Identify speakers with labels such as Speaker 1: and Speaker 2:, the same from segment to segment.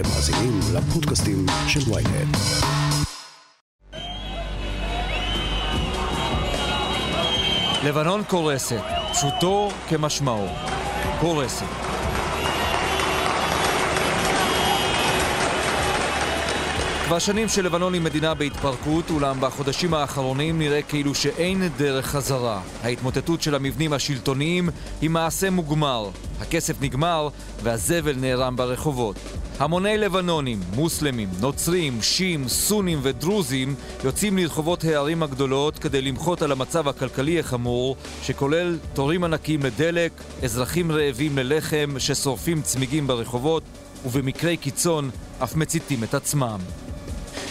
Speaker 1: אתם מאזינים לפודקאסטים של ויינט.
Speaker 2: לבנון קורסת, פשוטו כמשמעו. קורסת. כבר שנים שלבנון היא מדינה בהתפרקות, אולם בחודשים האחרונים נראה כאילו שאין דרך חזרה. ההתמוטטות של המבנים השלטוניים היא מעשה מוגמר. הכסף נגמר והזבל נערם ברחובות. המוני לבנונים, מוסלמים, נוצרים, שיעים, סונים ודרוזים יוצאים לרחובות הערים הגדולות כדי למחות על המצב הכלכלי החמור, שכולל תורים ענקים לדלק, אזרחים רעבים ללחם ששורפים צמיגים ברחובות, ובמקרי קיצון אף מציתים את עצמם.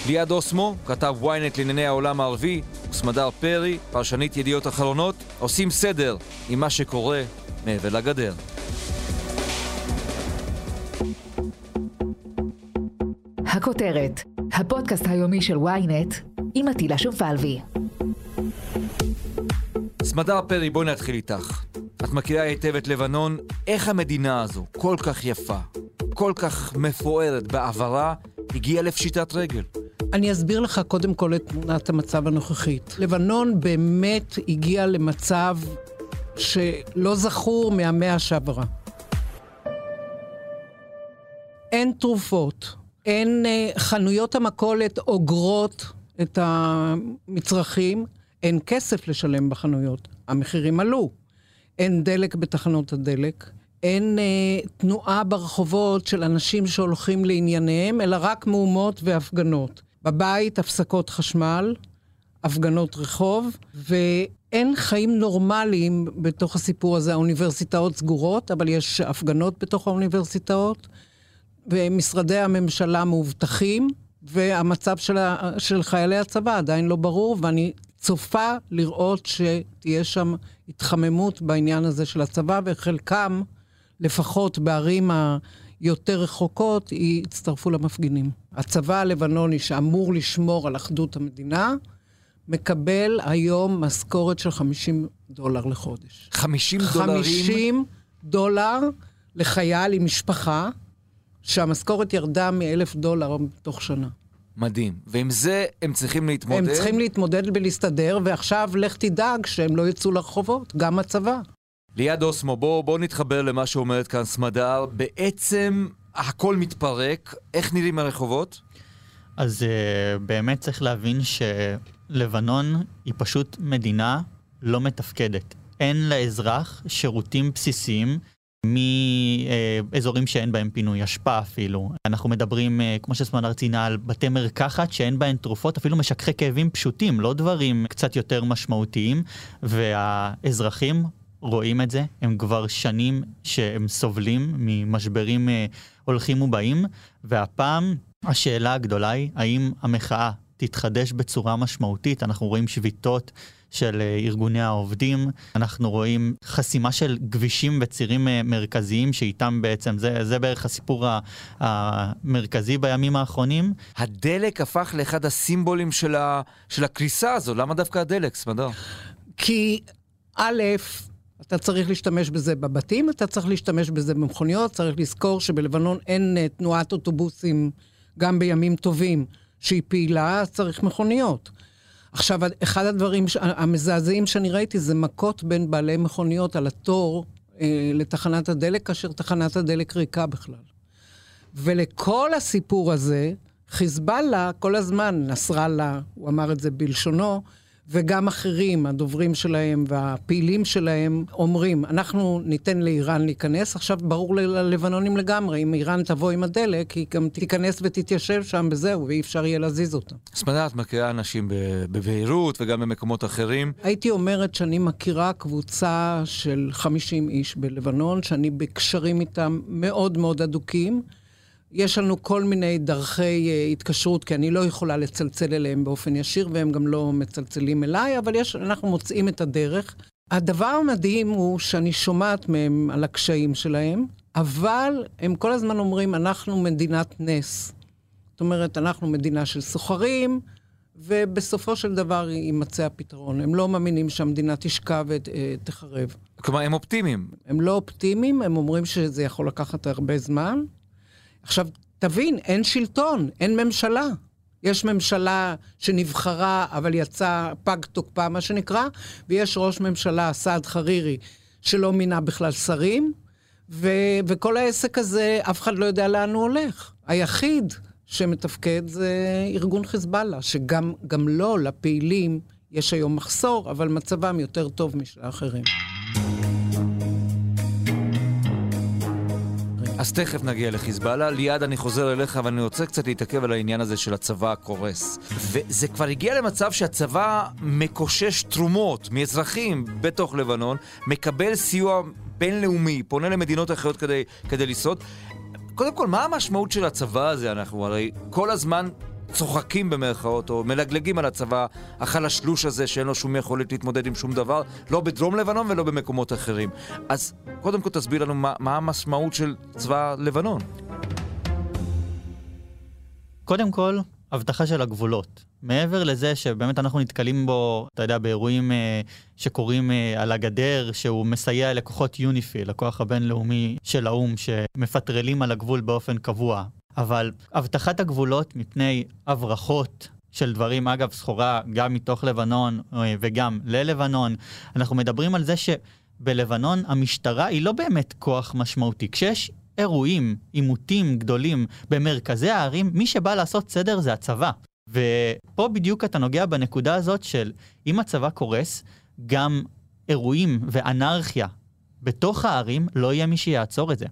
Speaker 2: ליעד אוסמו, כתב ynet לענייני העולם הערבי, וסמדר פרי, פרשנית ידיעות אחרונות, עושים סדר עם מה שקורה מעבר לגדר.
Speaker 3: הכותרת, הפודקאסט היומי של ynet עם עטילה שומפלבי.
Speaker 2: סמדר פרי, בואי נתחיל איתך. את מכירה היטב את לבנון, איך המדינה הזו, כל כך יפה, כל כך מפוארת בעברה, הגיעה לפשיטת רגל?
Speaker 4: אני אסביר לך קודם כל את תמונת המצב הנוכחית. לבנון באמת הגיעה למצב שלא זכור מהמאה שעברה. אין תרופות, אין uh, חנויות המכולת אוגרות את המצרכים, אין כסף לשלם בחנויות, המחירים עלו. אין דלק בתחנות הדלק, אין uh, תנועה ברחובות של אנשים שהולכים לענייניהם, אלא רק מהומות והפגנות. בבית הפסקות חשמל, הפגנות רחוב, ואין חיים נורמליים בתוך הסיפור הזה. האוניברסיטאות סגורות, אבל יש הפגנות בתוך האוניברסיטאות, ומשרדי הממשלה מאובטחים, והמצב של, ה... של חיילי הצבא עדיין לא ברור, ואני צופה לראות שתהיה שם התחממות בעניין הזה של הצבא, וחלקם, לפחות בערים ה... יותר רחוקות, יצטרפו למפגינים. הצבא הלבנוני, שאמור לשמור על אחדות המדינה, מקבל היום משכורת של 50 דולר לחודש.
Speaker 2: 50 דולרים?
Speaker 4: 50 דולר לחייל עם משפחה, שהמשכורת ירדה מ-1,000 דולר תוך שנה.
Speaker 2: מדהים. ועם זה הם צריכים להתמודד?
Speaker 4: הם צריכים להתמודד ולהסתדר, ועכשיו לך תדאג שהם לא יצאו לרחובות, גם הצבא.
Speaker 2: ליעד אוסמו, בואו בוא נתחבר למה שאומרת כאן סמדר. בעצם הכל מתפרק, איך נראים הרחובות?
Speaker 5: אז uh, באמת צריך להבין שלבנון היא פשוט מדינה לא מתפקדת. אין לאזרח שירותים בסיסיים מאזורים שאין בהם פינוי אשפה אפילו. אנחנו מדברים, uh, כמו שסמדר ציינה, על בתי מרקחת שאין בהם תרופות, אפילו משככי כאבים פשוטים, לא דברים קצת יותר משמעותיים, והאזרחים רואים את זה, הם כבר שנים שהם סובלים ממשברים אה, הולכים ובאים, והפעם השאלה הגדולה היא, האם המחאה תתחדש בצורה משמעותית? אנחנו רואים שביתות של אה, ארגוני העובדים, אנחנו רואים חסימה של כבישים וצירים אה, מרכזיים שאיתם בעצם, זה, זה בערך הסיפור המרכזי בימים האחרונים.
Speaker 2: הדלק הפך לאחד הסימבולים של, ה, של הקריסה הזו, למה דווקא הדלק, סמדר?
Speaker 4: כי א', אתה צריך להשתמש בזה בבתים, אתה צריך להשתמש בזה במכוניות, צריך לזכור שבלבנון אין uh, תנועת אוטובוסים גם בימים טובים שהיא פעילה, אז צריך מכוניות. עכשיו, אחד הדברים המזעזעים שאני ראיתי זה מכות בין בעלי מכוניות על התור אה, לתחנת הדלק, כאשר תחנת הדלק ריקה בכלל. ולכל הסיפור הזה, חיזבאללה כל הזמן, נסראללה, הוא אמר את זה בלשונו, וגם אחרים, הדוברים שלהם והפעילים שלהם, אומרים, אנחנו ניתן לאיראן להיכנס. עכשיו, ברור ללבנונים לגמרי, אם איראן תבוא עם הדלק, היא גם תיכנס ותתיישב שם וזהו, ואי אפשר יהיה להזיז אותה.
Speaker 2: סמדה, את מכירה אנשים בביירות וגם במקומות אחרים?
Speaker 4: הייתי אומרת שאני מכירה קבוצה של 50 איש בלבנון, שאני בקשרים איתם מאוד מאוד הדוקים. יש לנו כל מיני דרכי uh, התקשרות, כי אני לא יכולה לצלצל אליהם באופן ישיר, והם גם לא מצלצלים אליי, אבל יש, אנחנו מוצאים את הדרך. הדבר המדהים הוא שאני שומעת מהם על הקשיים שלהם, אבל הם כל הזמן אומרים, אנחנו מדינת נס. זאת אומרת, אנחנו מדינה של סוחרים, ובסופו של דבר יימצא הפתרון. הם לא מאמינים שהמדינה תשקע ותחרב.
Speaker 2: כלומר, הם אופטימיים.
Speaker 4: הם לא אופטימיים, הם אומרים שזה יכול לקחת הרבה זמן. עכשיו, תבין, אין שלטון, אין ממשלה. יש ממשלה שנבחרה, אבל יצא פג תוקפה, מה שנקרא, ויש ראש ממשלה, סעד חרירי, שלא מינה בכלל שרים, ו- וכל העסק הזה, אף אחד לא יודע לאן הוא הולך. היחיד שמתפקד זה ארגון חיזבאללה, שגם גם לו, לפעילים, יש היום מחסור, אבל מצבם יותר טוב משל האחרים.
Speaker 2: אז תכף נגיע לחיזבאללה. ליעד, אני חוזר אליך, ואני רוצה קצת להתעכב על העניין הזה של הצבא הקורס. וזה כבר הגיע למצב שהצבא מקושש תרומות מאזרחים בתוך לבנון, מקבל סיוע בינלאומי, פונה למדינות אחרות כדי, כדי לשרוד. קודם כל, מה המשמעות של הצבא הזה? אנחנו הרי כל הזמן צוחקים במרכאות, או מלגלגים על הצבא החלשלוש הזה שאין לו שום יכולת להתמודד עם שום דבר, לא בדרום לבנון ולא במקומות אחרים. אז קודם כל תסביר לנו מה, מה המשמעות של צבא לבנון.
Speaker 5: קודם כל, הבטחה של הגבולות. מעבר לזה שבאמת אנחנו נתקלים בו, אתה יודע, באירועים אה, שקורים אה, על הגדר, שהוא מסייע לכוחות יוניפיל, הכוח הבינלאומי של האו"ם, שמפטרלים על הגבול באופן קבוע. אבל הבטחת הגבולות מפני הברחות של דברים, אגב, סחורה גם מתוך לבנון אה, וגם ללבנון, אנחנו מדברים על זה שבלבנון המשטרה היא לא באמת כוח משמעותי. כשיש אירועים, עימותים גדולים במרכזי הערים, מי שבא לעשות סדר זה הצבא. ופה בדיוק אתה נוגע בנקודה הזאת של אם הצבא קורס, גם אירועים ואנרכיה בתוך הערים, לא יהיה מי שיעצור את זה.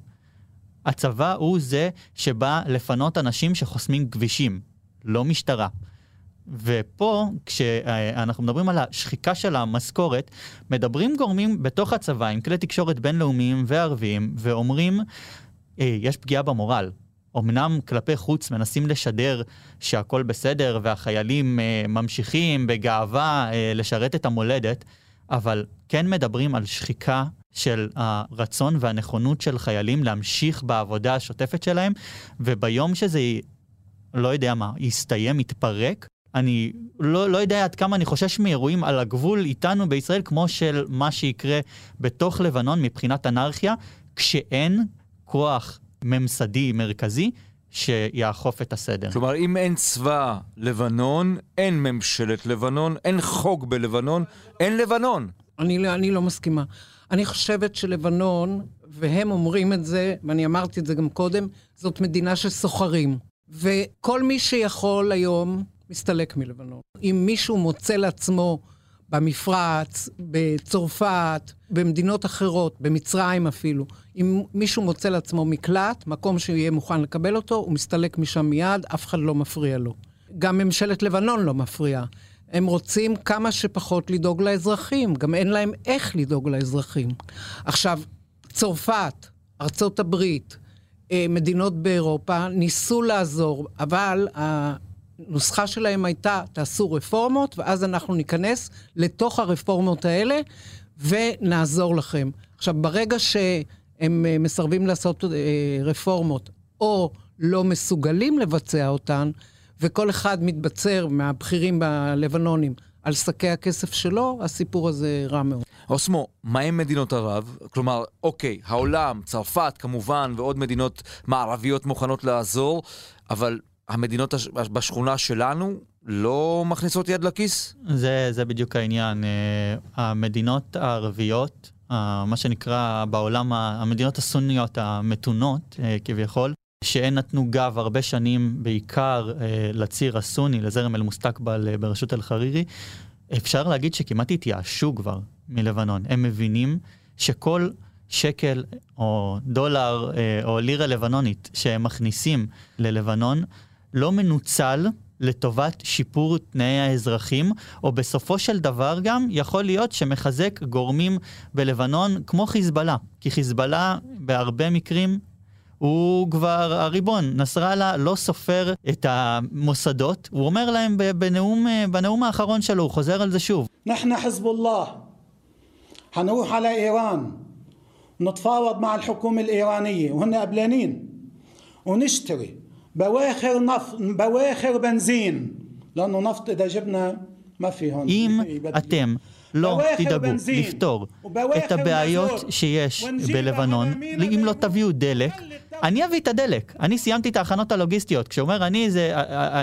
Speaker 5: הצבא הוא זה שבא לפנות אנשים שחוסמים כבישים, לא משטרה. ופה, כשאנחנו מדברים על השחיקה של המשכורת, מדברים גורמים בתוך הצבא עם כלי תקשורת בינלאומיים וערביים, ואומרים, אה, יש פגיעה במורל. אמנם כלפי חוץ מנסים לשדר שהכל בסדר והחיילים אה, ממשיכים בגאווה אה, לשרת את המולדת, אבל כן מדברים על שחיקה של הרצון והנכונות של חיילים להמשיך בעבודה השוטפת שלהם, וביום שזה, לא יודע מה, יסתיים, יתפרק, אני לא, לא יודע עד כמה אני חושש מאירועים על הגבול איתנו בישראל, כמו של מה שיקרה בתוך לבנון מבחינת אנרכיה, כשאין כוח ממסדי מרכזי שיאכוף את הסדר.
Speaker 2: כלומר, אם אין צבא לבנון, אין ממשלת לבנון, אין חוק בלבנון, אין לבנון.
Speaker 4: אני, אני לא מסכימה. אני חושבת שלבנון, והם אומרים את זה, ואני אמרתי את זה גם קודם, זאת מדינה של סוחרים. וכל מי שיכול היום מסתלק מלבנון. אם מישהו מוצא לעצמו במפרץ, בצרפת, במדינות אחרות, במצרים אפילו, אם מישהו מוצא לעצמו מקלט, מקום שהוא יהיה מוכן לקבל אותו, הוא מסתלק משם מיד, אף אחד לא מפריע לו. גם ממשלת לבנון לא מפריעה. הם רוצים כמה שפחות לדאוג לאזרחים, גם אין להם איך לדאוג לאזרחים. עכשיו, צרפת, ארצות הברית, אה, מדינות באירופה, ניסו לעזור, אבל הנוסחה שלהם הייתה, תעשו רפורמות, ואז אנחנו ניכנס לתוך הרפורמות האלה ונעזור לכם. עכשיו, ברגע שהם אה, מסרבים לעשות אה, רפורמות, או לא מסוגלים לבצע אותן, וכל אחד מתבצר מהבכירים בלבנונים על שקי הכסף שלו, הסיפור הזה רע מאוד.
Speaker 2: אוסמו, מה עם מדינות ערב? כלומר, אוקיי, העולם, צרפת כמובן, ועוד מדינות מערביות מוכנות לעזור, אבל המדינות בשכונה שלנו לא מכניסות יד לכיס?
Speaker 5: זה, זה בדיוק העניין. אה, המדינות הערביות, מה שנקרא בעולם, המדינות הסוניות המתונות אה, כביכול, שהן נתנו גב הרבה שנים בעיקר אה, לציר הסוני, לזרם אל-מוסתקבל אה, בראשות אל-חרירי, אפשר להגיד שכמעט התייאשו כבר מלבנון. הם מבינים שכל שקל או דולר אה, או לירה לבנונית שהם מכניסים ללבנון לא מנוצל לטובת שיפור תנאי האזרחים, או בסופו של דבר גם יכול להיות שמחזק גורמים בלבנון כמו חיזבאללה. כי חיזבאללה בהרבה מקרים הוא כבר הריבון. נסראללה לא סופר את המוסדות, הוא אומר להם בנאום, בנאום האחרון שלו, הוא חוזר על זה שוב.
Speaker 6: نحن حزب الله حنروح على إيران نتفاوض مع الحكومة الإيرانية وهن قبلانين ونشتري بواخر نفط بواخر بنزين لأنه نفط إذا جبنا ما في هون
Speaker 5: אם אתם לא תדאגו לפתור את הבעיות שיש בלבנון, אם לא תביאו דלק, אני אביא את הדלק, אני סיימתי את ההכנות הלוגיסטיות. כשאומר אני, זה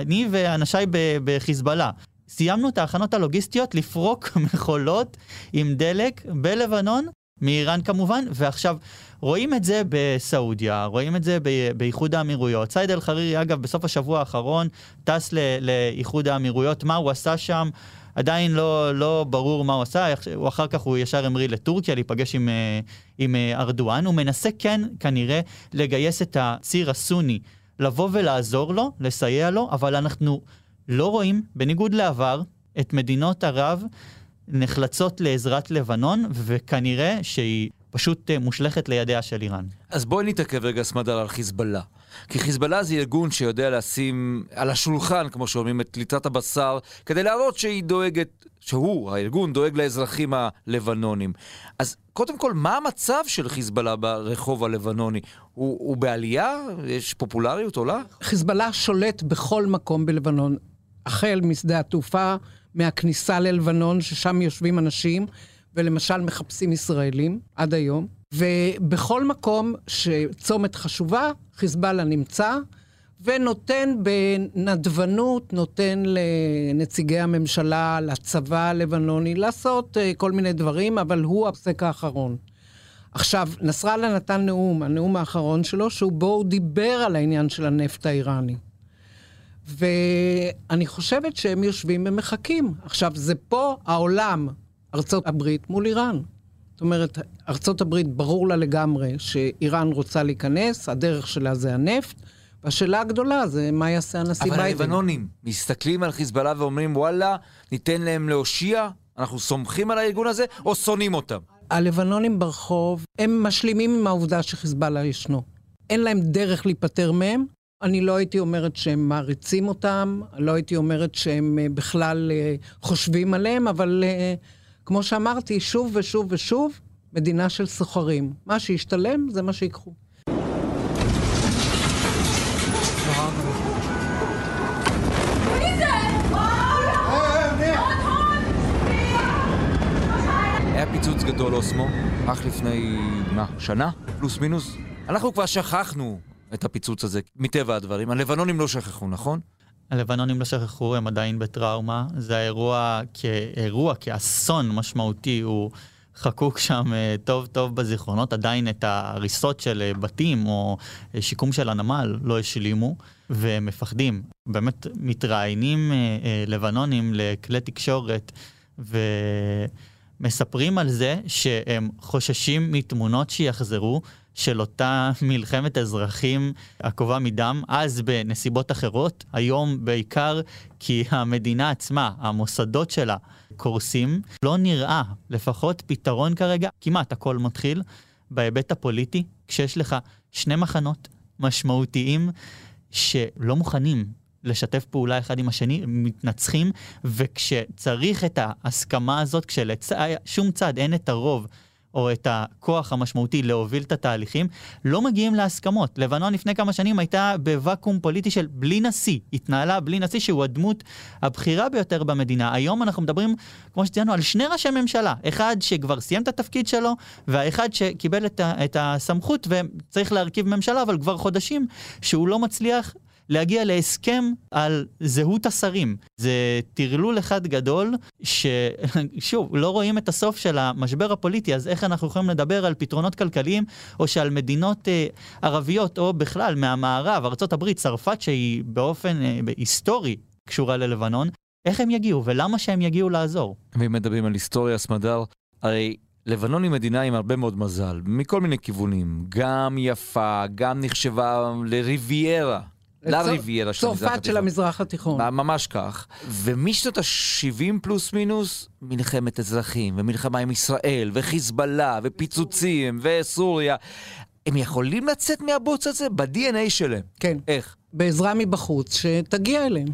Speaker 5: אני ואנשיי בחיזבאללה. סיימנו את ההכנות הלוגיסטיות לפרוק מכולות עם דלק בלבנון, מאיראן כמובן, ועכשיו רואים את זה בסעודיה, רואים את זה באיחוד האמירויות. סייד אל-חרירי, אגב, בסוף השבוע האחרון טס לאיחוד האמירויות, מה הוא עשה שם? עדיין לא, לא ברור מה הוא עשה, הוא אחר כך הוא ישר המריא לטורקיה להיפגש עם, אה, עם אה, ארדואן, הוא מנסה כן כנראה לגייס את הציר הסוני, לבוא ולעזור לו, לסייע לו, אבל אנחנו לא רואים, בניגוד לעבר, את מדינות ערב נחלצות לעזרת לבנון, וכנראה שהיא פשוט אה, מושלכת לידיה של איראן.
Speaker 2: אז בואי נתעכב רגע סמדר על חיזבאללה. כי חיזבאללה זה ארגון שיודע לשים על השולחן, כמו שאומרים, את ליטת הבשר, כדי להראות שהיא דואגת, שהוא, הארגון, דואג לאזרחים הלבנונים. אז קודם כל, מה המצב של חיזבאללה ברחוב הלבנוני? הוא, הוא בעלייה? יש פופולריות עולה?
Speaker 4: חיזבאללה שולט בכל מקום בלבנון, החל משדה התעופה, מהכניסה ללבנון, ששם יושבים אנשים, ולמשל מחפשים ישראלים עד היום. ובכל מקום שצומת חשובה, חיזבאללה נמצא, ונותן בנדבנות, נותן לנציגי הממשלה, לצבא הלבנוני, לעשות אה, כל מיני דברים, אבל הוא הפסק האחרון. עכשיו, נסראללה נתן נאום, הנאום האחרון שלו, שהוא בו הוא דיבר על העניין של הנפט האיראני. ואני חושבת שהם יושבים ומחכים. עכשיו, זה פה העולם, ארצות הברית מול איראן. זאת אומרת, ארצות הברית ברור לה לגמרי שאיראן רוצה להיכנס, הדרך שלה זה הנפט, והשאלה הגדולה זה מה יעשה הנשיא ביידן.
Speaker 2: אבל הלבנונים מסתכלים על חיזבאללה ואומרים, וואלה, ניתן להם להושיע, אנחנו סומכים על הארגון הזה, או שונאים אותם?
Speaker 4: הלבנונים ברחוב, הם משלימים עם העובדה שחיזבאללה ישנו. אין להם דרך להיפטר מהם. אני לא הייתי אומרת שהם מעריצים אותם, לא הייתי אומרת שהם אה, בכלל אה, חושבים עליהם, אבל אה, כמו שאמרתי, שוב ושוב ושוב, מדינה של סוחרים. מה שישתלם, זה מה שיקחו.
Speaker 2: היה פיצוץ גדול אוסמו, אך לפני, מה, שנה? פלוס מינוס? אנחנו כבר שכחנו את הפיצוץ הזה, מטבע הדברים. הלבנונים לא שכחו, נכון?
Speaker 5: הלבנונים לא שכחו, הם עדיין בטראומה. זה האירוע כאירוע, כאסון משמעותי, הוא חקוק שם אה, טוב טוב בזיכרונות. עדיין את ההריסות של אה, בתים או אה, שיקום של הנמל לא השלימו, והם מפחדים. באמת מתראיינים לבנונים לכלי תקשורת, ו... מספרים על זה שהם חוששים מתמונות שיחזרו של אותה מלחמת אזרחים עקובה מדם, אז בנסיבות אחרות, היום בעיקר כי המדינה עצמה, המוסדות שלה, קורסים. לא נראה, לפחות פתרון כרגע, כמעט הכל מתחיל בהיבט הפוליטי, כשיש לך שני מחנות משמעותיים שלא מוכנים לשתף פעולה אחד עם השני, מתנצחים, וכשצריך את ההסכמה הזאת, כשלשום צד אין את הרוב או את הכוח המשמעותי להוביל את התהליכים, לא מגיעים להסכמות. לבנון לפני כמה שנים הייתה בוואקום פוליטי של בלי נשיא, התנהלה בלי נשיא שהוא הדמות הבכירה ביותר במדינה. היום אנחנו מדברים, כמו שציינו, על שני ראשי ממשלה, אחד שכבר סיים את התפקיד שלו, והאחד שקיבל את, את הסמכות וצריך להרכיב ממשלה, אבל כבר חודשים שהוא לא מצליח להגיע להסכם על זהות השרים. זה טרלול אחד גדול, ששוב, לא רואים את הסוף של המשבר הפוליטי, אז איך אנחנו יכולים לדבר על פתרונות כלכליים, או שעל מדינות אה, ערביות, או בכלל מהמערב, ארה"ב, צרפת, שהיא באופן אה, היסטורי קשורה ללבנון, איך הם יגיעו ולמה שהם יגיעו לעזור.
Speaker 2: ואם מדברים על היסטוריה, סמדר, הרי לבנון היא מדינה עם הרבה מאוד מזל, מכל מיני כיוונים. גם יפה, גם נחשבה לריביירה לריביירה של המזרח התיכון.
Speaker 4: צרפת של המזרח התיכון.
Speaker 2: ממש כך. ומשנות ה-70 פלוס מינוס, מלחמת אזרחים, ומלחמה עם ישראל, וחיזבאללה, ופיצוצים, וסוריה. הם יכולים לצאת מהבוץ הזה ב-DNA שלהם.
Speaker 4: כן.
Speaker 2: איך?
Speaker 4: בעזרה מבחוץ, שתגיע אליהם.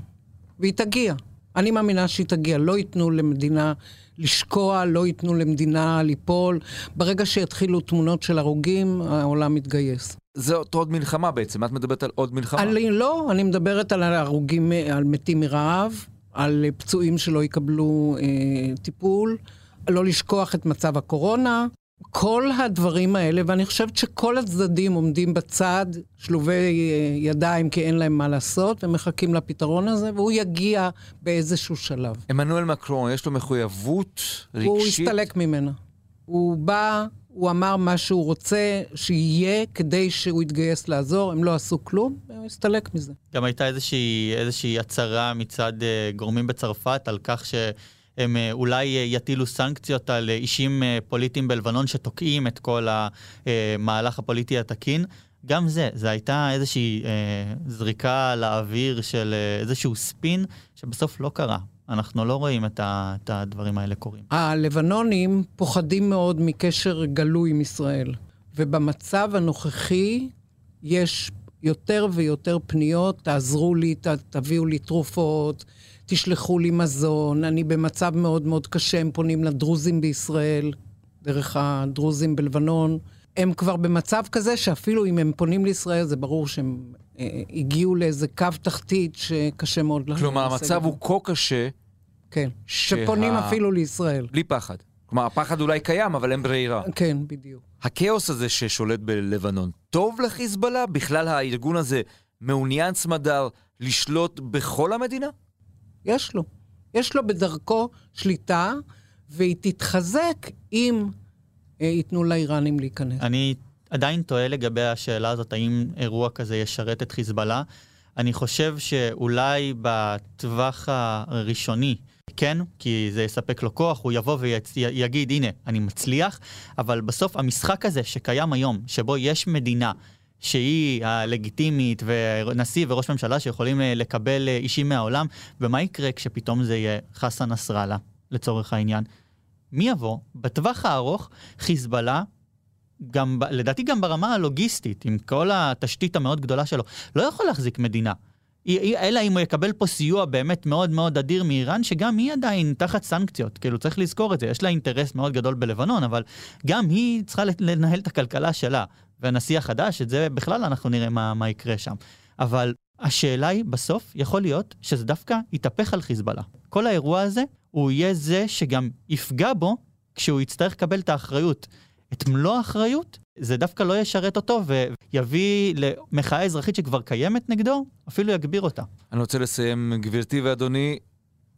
Speaker 4: והיא תגיע. אני מאמינה שהיא תגיע. לא ייתנו למדינה לשקוע, לא ייתנו למדינה ליפול. ברגע שיתחילו תמונות של הרוגים, העולם מתגייס.
Speaker 2: זה עוד מלחמה בעצם, את מדברת על עוד מלחמה.
Speaker 4: אני לא, אני מדברת על הרוגים, על מתים מרעב, על פצועים שלא יקבלו אה, טיפול, לא לשכוח את מצב הקורונה. כל הדברים האלה, ואני חושבת שכל הצדדים עומדים בצד, שלובי אה, ידיים כי אין להם מה לעשות, ומחכים לפתרון הזה, והוא יגיע באיזשהו שלב.
Speaker 2: עמנואל מקרון, יש לו מחויבות רגשית?
Speaker 4: הוא הסתלק ממנה. הוא בא, הוא אמר מה שהוא רוצה שיהיה כדי שהוא יתגייס לעזור, הם לא עשו כלום, הוא הסתלק מזה.
Speaker 5: גם הייתה איזושהי, איזושהי הצהרה מצד uh, גורמים בצרפת על כך ש... הם אה, אולי יטילו סנקציות על אישים פוליטיים בלבנון שתוקעים את כל המהלך הפוליטי התקין. גם זה, זה הייתה איזושהי אה, זריקה לאוויר של אה, איזשהו ספין שבסוף לא קרה. אנחנו לא רואים את, ה, את הדברים האלה קורים.
Speaker 4: הלבנונים פוחדים מאוד מקשר גלוי עם ישראל, ובמצב הנוכחי יש יותר ויותר פניות, תעזרו לי, ת, תביאו לי תרופות, תשלחו לי מזון, אני במצב מאוד מאוד קשה, הם פונים לדרוזים בישראל, דרך הדרוזים בלבנון. הם כבר במצב כזה שאפילו אם הם פונים לישראל, זה ברור שהם אה, הגיעו לאיזה קו תחתית שקשה מאוד
Speaker 2: לסגל. כלומר, המצב הוא כה קשה...
Speaker 4: כן, שה... שפונים אפילו לישראל.
Speaker 2: בלי פחד. כלומר, הפחד אולי קיים, אבל אין ברירה.
Speaker 4: כן, בדיוק.
Speaker 2: הכאוס הזה ששולט בלבנון, טוב לחיזבאללה? בכלל הארגון הזה מעוניין, סמדר, לשלוט בכל המדינה?
Speaker 4: יש לו. יש לו בדרכו שליטה, והיא תתחזק אם אה, ייתנו לאיראנים להיכנס.
Speaker 5: אני עדיין תוהה לגבי השאלה הזאת, האם אירוע כזה ישרת את חיזבאללה. אני חושב שאולי בטווח הראשוני, כן, כי זה יספק לו כוח, הוא יבוא ויגיד, הנה, אני מצליח, אבל בסוף המשחק הזה שקיים היום, שבו יש מדינה שהיא הלגיטימית, ונשיא וראש ממשלה שיכולים אה, לקבל אה, אישים מהעולם, ומה יקרה כשפתאום זה יהיה חסן נסראללה, לצורך העניין? מי יבוא? בטווח הארוך, חיזבאללה, גם, לדעתי גם ברמה הלוגיסטית, עם כל התשתית המאוד גדולה שלו, לא יכול להחזיק מדינה. אלא אם הוא יקבל פה סיוע באמת מאוד מאוד אדיר מאיראן, שגם היא עדיין תחת סנקציות. כאילו, צריך לזכור את זה. יש לה אינטרס מאוד גדול בלבנון, אבל גם היא צריכה לנהל את הכלכלה שלה. והנשיא החדש, את זה בכלל אנחנו נראה מה, מה יקרה שם. אבל השאלה היא, בסוף, יכול להיות שזה דווקא יתהפך על חיזבאללה. כל האירוע הזה, הוא יהיה זה שגם יפגע בו כשהוא יצטרך לקבל את האחריות. את מלוא האחריות, זה דווקא לא ישרת אותו ויביא למחאה אזרחית שכבר קיימת נגדו, אפילו יגביר אותה.
Speaker 2: אני רוצה לסיים, גברתי ואדוני,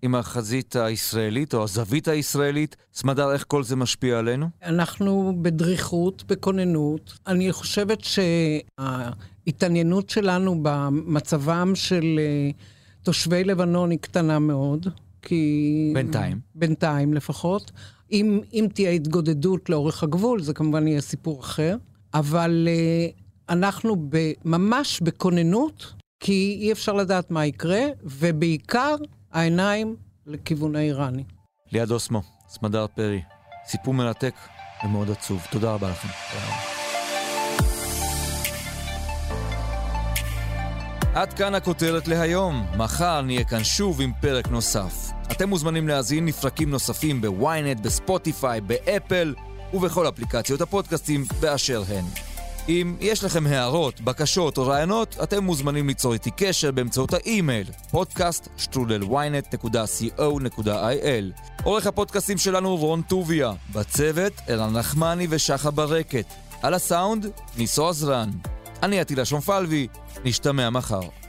Speaker 2: עם החזית הישראלית או הזווית הישראלית. סמדר, איך כל זה משפיע עלינו?
Speaker 4: אנחנו בדריכות, בכוננות. אני חושבת שההתעניינות שלנו במצבם של אה, תושבי לבנון היא קטנה מאוד. כי...
Speaker 2: בינתיים.
Speaker 4: בינתיים לפחות. אם, אם תהיה התגודדות לאורך הגבול, זה כמובן יהיה סיפור אחר. אבל uh, אנחנו ב, ממש בכוננות, כי אי אפשר לדעת מה יקרה, ובעיקר העיניים לכיוון האיראני.
Speaker 2: ליעד אוסמו, סמדר פרי, סיפור מרתק ומאוד עצוב. תודה רבה לכם. עד כאן הכותרת להיום. מחר נהיה כאן שוב עם פרק נוסף. אתם מוזמנים להאזין לפרקים נוספים בוויינט, בספוטיפיי, באפל ובכל אפליקציות הפודקאסטים באשר הן. אם יש לכם הערות, בקשות או רעיונות, אתם מוזמנים ליצור איתי קשר באמצעות האימייל podcast.ynet.co.il עורך הפודקאסטים שלנו רון טוביה, בצוות ערן נחמני ושחה ברקת, על הסאונד ניסו עזרן. אני עטילה שומפלבי, נשתמע מחר.